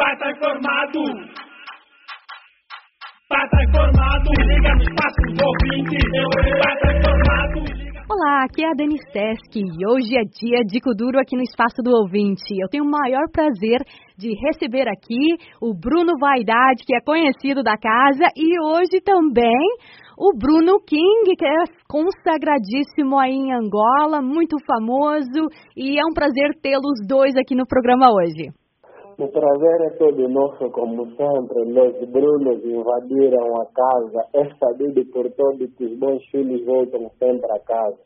Pata informado. Pata informado. Liga no espaço do ouvinte. Informado. Olá, aqui é a Denis Tesk e hoje é dia de Kuduro aqui no Espaço do Ouvinte. Eu tenho o maior prazer de receber aqui o Bruno Vaidade, que é conhecido da casa, e hoje também o Bruno King, que é consagradíssimo aí em Angola, muito famoso, e é um prazer tê-los dois aqui no programa hoje. O prazer é todo nosso, como sempre. Os Brunos invadiram a casa. É sabido por todos que os bons filhos voltam sempre a casa.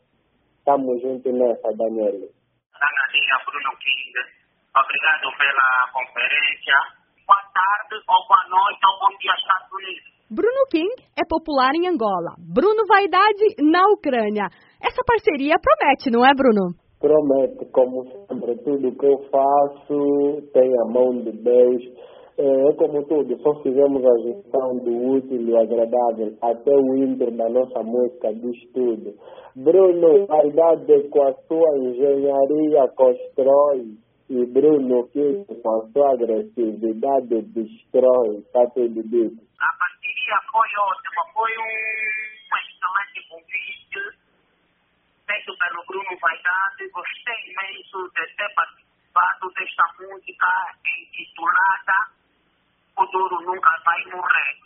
Estamos juntos nessa, Daniel. Ana Linha, Bruno King. Obrigado pela conferência. Boa tarde, ou boa noite, ou bom dia, Estados Unidos. Bruno King é popular em Angola. Bruno Vaidade na Ucrânia. Essa parceria promete, não é, Bruno? Promete, como sempre, tudo que eu faço tem a mão de Deus. É, é como tudo, só fizemos a gestão do útil e agradável, até o intro da nossa música diz tudo. Bruno, a idade com a sua engenharia constrói, e Bruno que com a sua agressividade destrói, está tudo dito. A parceria foi ótima, foi um excelente convite feito pelo Bruno Vaidade. Gostei imenso de ter participado desta música intitulada O Duro Nunca Vai Morrer.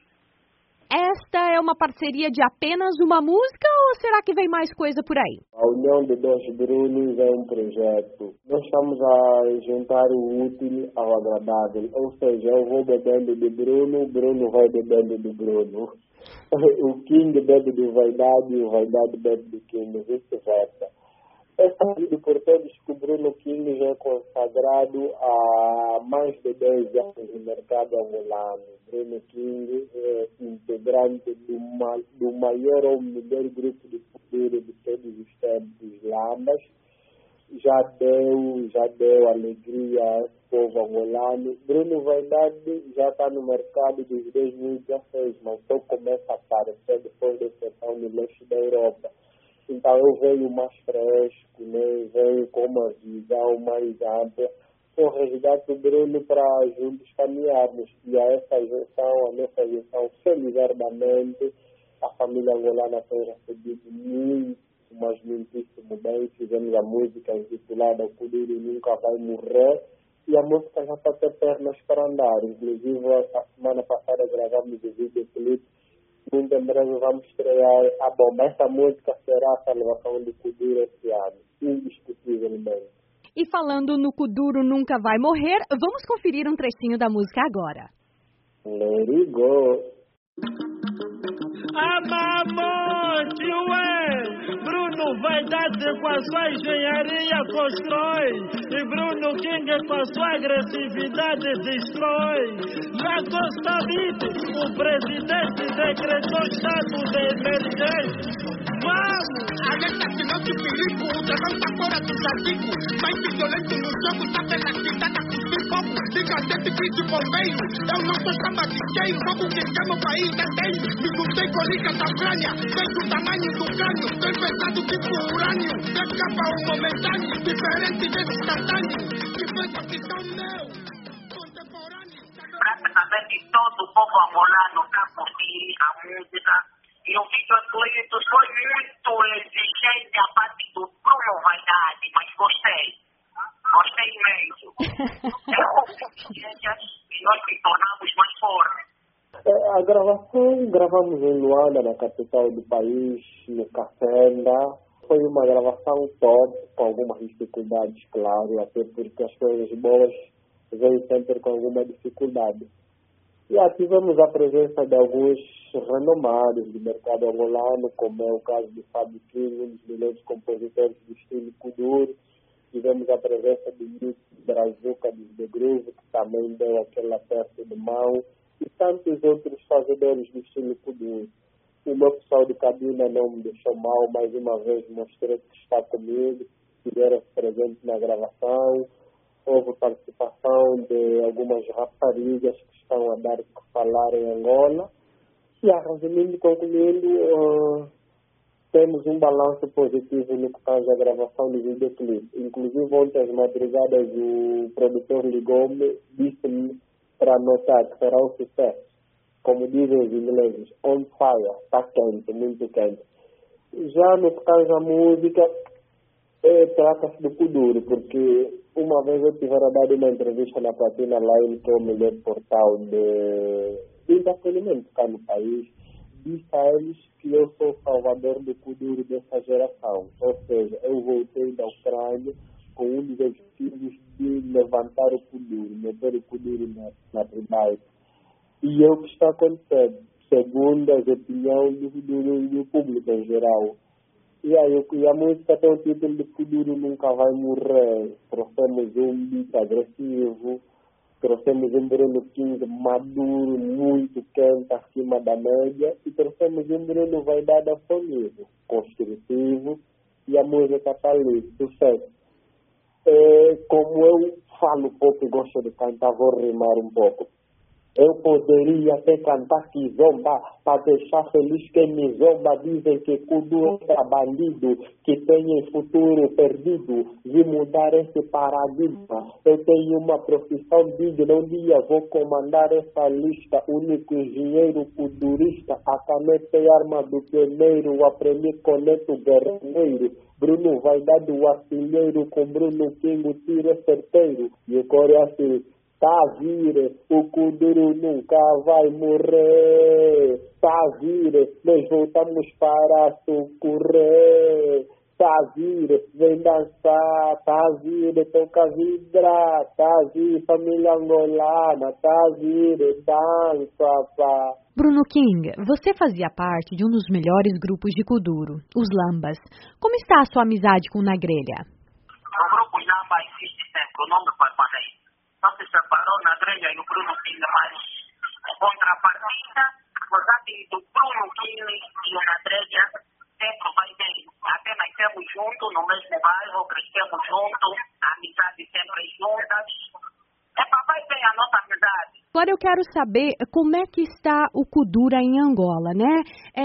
Esta é uma parceria de apenas uma música ou será que vem mais coisa por aí? A união de dois Brunos é um projeto. Nós estamos a juntar o útil ao agradável. Ou seja, eu vou bebendo de Bruno, Bruno vai bebendo de Bruno. o King bebe de vaidade e o vaidade bebe de King, vice-versa. É sabido por todos que o Bruno King é consagrado há mais de 10 anos no mercado angolano. Bruno King é integrante do, ma do maior ou melhor grupo de poder de todos os tempos, Lamas. Já deu, já deu alegria a esse povo angolano. Bruno Vaidade já está no mercado desde 2016, mas só começa a aparecer depois da exceção no leste da Europa. Então eu venho mais fresco, né? venho com uma visão mais ampla. Sou resgate do Bruno para juntos caminharmos. E a essa gestão, a nossa gestão, felizardamente, a família angolana tem recebido muito, mas muitíssimo bem. Fizemos a música intitulada O Kuduro Nunca Vai Morrer. E a música já está até pernas para andar. Inclusive, a semana passada gravamos o videoclipe muito em breve vamos estrear a bomba. Essa música será a salvação do Kuduro esse ano, indiscutivelmente. E falando no Kuduro Nunca Vai Morrer, vamos conferir um trechinho da música agora. Let it go. Amamos, ué! Bruno Vaidade com a sua engenharia constrói e Bruno King com a sua agressividade destrói. Na Costa Rica, o presidente decretou estado de emergência. Vamos! Alerta sinal de perigo, o dragão tá fora do jardim. Mais violento no jogo, tá pela cidade, cuspir fogo. Liga dentro de bombeiro. Eu não sou chama de quem, fogo que queima o país detém. Me juntei com a liga da Ucrânia, vejo o tamanho do crânio. Tem pesado tipo urânio, escapa um momentâneo, diferente desse instantâneo. Que fez a visão meu, contemporâneo. Praticamente todo o povo angolano está curtir a música. E o videoclipe foi muito exigente a parte do Bruno Vaidade, mas gostei. Gostei imenso. É e nós nos tornamos mais fortes. É, a gravação gravamos em Luanda, na capital do país, no Cafenda. Foi uma gravação top, com algumas dificuldades, claro, até porque as coisas boas vêm sempre com alguma dificuldade. E tivemos a presença de alguns renomados do mercado angolano, como é o caso de Fábio King, um dos melhores compositores do estilo Kuduro. Tivemos a presença de Nick Brazuca do The que também deu aquele aperto de mão, e tantos outros fazedores do estilo Kuduro. O meu pessoal de cabina não me deixou mal, mais uma vez mostrou que está comigo, tiveram presente na gravação. Houve participação de algumas raparigas que estão a dar que falar em Angola. E, ah, resumindo e concluindo, uh, temos um balanço positivo no que faz a gravação do videoclipe. Inclusive, ontem às madrugadas, o produtor ligou-me, disse-me para notar que será um sucesso. Como dizem os ingleses, on fire, está quente, muito quente. Já no que tange a música, é, trata-se do Kuduro, porque uma vez eu tivera dado uma entrevista na Platina Line, que é o melhor portal de, entretenimento cá no país, disse a eles que eu sou salvador do Kuduro dessa geração. Ou seja, eu voltei da Ucrânia com um dos objetivos de levantar o Kuduro, meter o Kuduro na, na. E é o que está acontecendo, segundo as opiniões do, do, do público em geral. Aí, e a música tem o título de Kuduro Nunca Vai Morrer. Trouxemos um beat agressivo, trouxemos um Bruno King maduro, muito quente, acima da média, e trouxemos um Bruno Vaidade afonido, construtivo, e a música está ali, sucesso. É, como eu falo pouco e gosto de cantar, vou rimar um pouco. Eu poderia até cantar que zomba, para deixar feliz quem me zomba. Dizem que Kudu é bandido, que tem futuro perdido. De mudar esse paradigma, eu tenho uma profissão digna. Um dia vou comandar essa lista. Único engenheiro kudurista, a caneta e arma do pioneiro. Aprendi Neto Guerreiro. Bruno vai dar do artilheiro com Bruno King, o tiro certeiro. E o core é assim. Tá a vir, o Kuduro nunca vai morrer. Tá a vir, nós voltamos para socorrer. Tá a vir, vem dançar. Tá a vir, toca vidra. Tá a vir, família angolana. Tá a vir, dança, pá. Bruno King, você fazia parte de um dos melhores grupos de Kuduro, os Lambas. Como está a sua amizade com o Nagrelha? O grupo Lamba existe sempre, o nome foi Panei. Só se separou na grelha e o Bruno King mais contrapartida, apesar de do Bruno King e o Nadrelha sempre vai bem. Até nascemos juntos, no mesmo bairro, crescemos juntos, a amizade sempre juntas. É papai bem a nossa amizade. Agora eu quero saber como é que está o Kudura em Angola, né? É,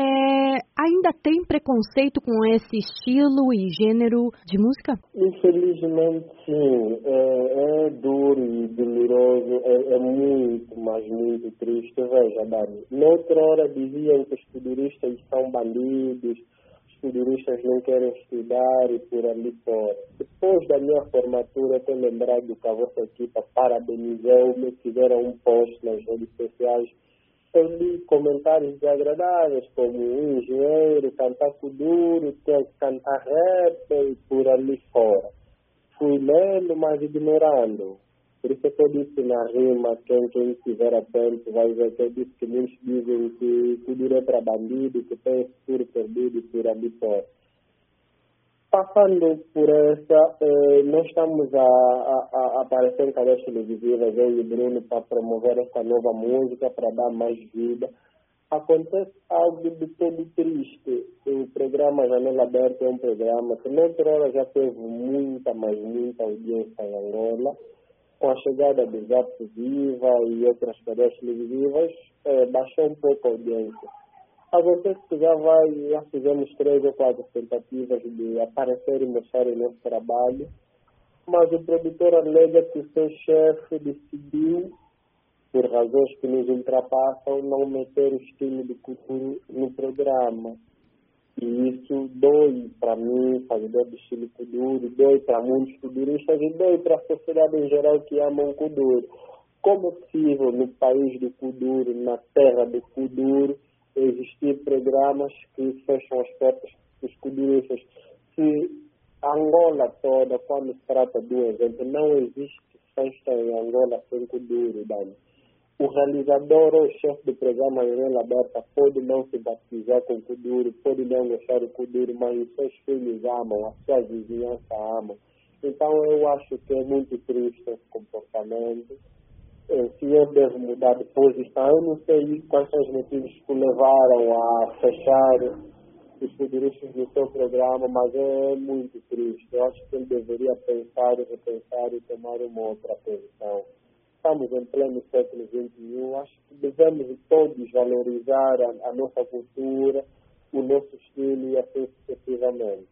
ainda tem preconceito com esse estilo e gênero de música? Infelizmente, sim. É, é duro e doloroso, é, é, muito, mas muito triste. Veja, Dani, noutra hora diziam que os futuristas são bandidos, os futuristas não querem estudar e por ali fora. Depois da minha formatura, tenho lembrado que a vossa equipa parabenizou-me, fizeram um post nas redes sociais eu li comentários desagradáveis, como um engenheiro, cantar duro, tem que cantar rap e por ali fora. Fui lendo, mas ignorando. Por isso é que eu disse na rima, quem, quem estiver atento vai ver que eu disse que muitos dizem que Kuduro é para bandido, que tem futuro perdido por ali fora. Passando por essa, eh, nós estamos a, a, a aparecer em cadeias televisivas, eu e Bruno, para promover essa nova música, para dar mais vida. Acontece algo de todo triste. O programa Janela Aberta é um programa que, noutra hora, já teve muita, mas muita audiência em Angola. Com a chegada do Zap Viva e outras cadeias televisivas, eh, baixou um pouco a audiência. Acontece que já vai, já fizemos três ou quatro tentativas de aparecer e mostrar o nosso trabalho, mas o produtor alega que o seu chefe decidiu, por razões que nos ultrapassam, não meter o estilo de cultura no programa. E isso dói para mim, fazedor do estilo Kuduro, dói para muitos kuduristas e dói para a sociedade em geral que ama o Kuduro. Como é possível no país do Kuduro, na terra do Kuduro, existir programas que fecham as portas dos kuduristas? Se Angola toda, quando se trata do evento, não existe festa em Angola sem Kuduro. O realizador ou o chefe do programa Janela Aberta pode não se batizar com Kuduro, pode não gostar do Kuduro, mas os seus filhos amam, a sua vizinhança ama. Então eu acho que é muito triste esse comportamento. Eh, Se eu devo mudar de posição, eu não sei quais são os motivos que o levaram a fechar os futuristas no seu programa, mas é muito triste. Eu acho que ele deveria pensar repensar e tomar uma outra posição estamos em pleno século XXI, acho que devemos todos valorizar a, a nossa cultura, o nosso estilo e assim sucessivamente.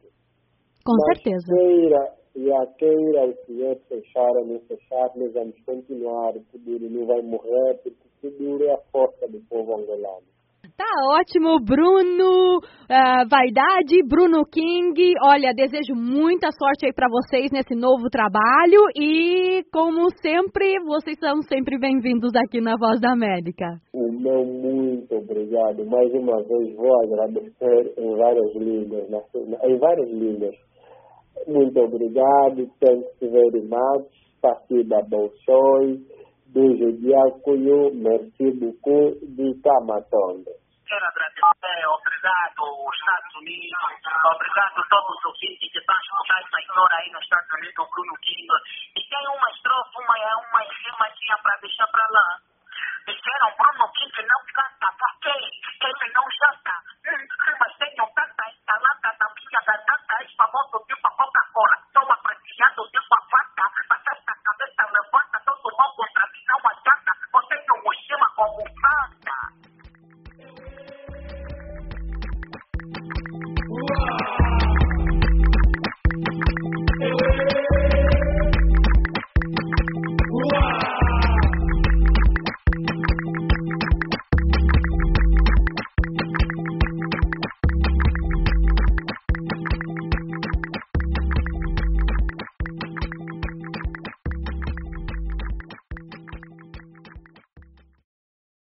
Com Mas certeza. Queira, e a queira o senhor fechar ou não fechar, nós vamos continuar. O Kuduro não vai morrer, porque o Kuduro é a força do povo angolano. Tá ótimo, Bruno uh, Vaidade, Bruno King. Olha, desejo muita sorte aí para vocês nesse novo trabalho e, como sempre, vocês são sempre bem-vindos aqui na Voz da América. O meu muito obrigado. Mais uma vez vou agradecer em várias línguas, em várias línguas. Muito obrigado, thank you very much. Partida Bolshoi, Beijo Diacuyo, merci beaucoup, de Camatonde. Quero agradecer, obrigado os Estados Unidos, obrigado a todos os ouvintes que estão a escutar essa história aí nos Estados Unidos, o Bruno King. E tem uma estrofe, uma, uma rimazinha para deixar para lá. Disseram Bruno King não canta, ele não está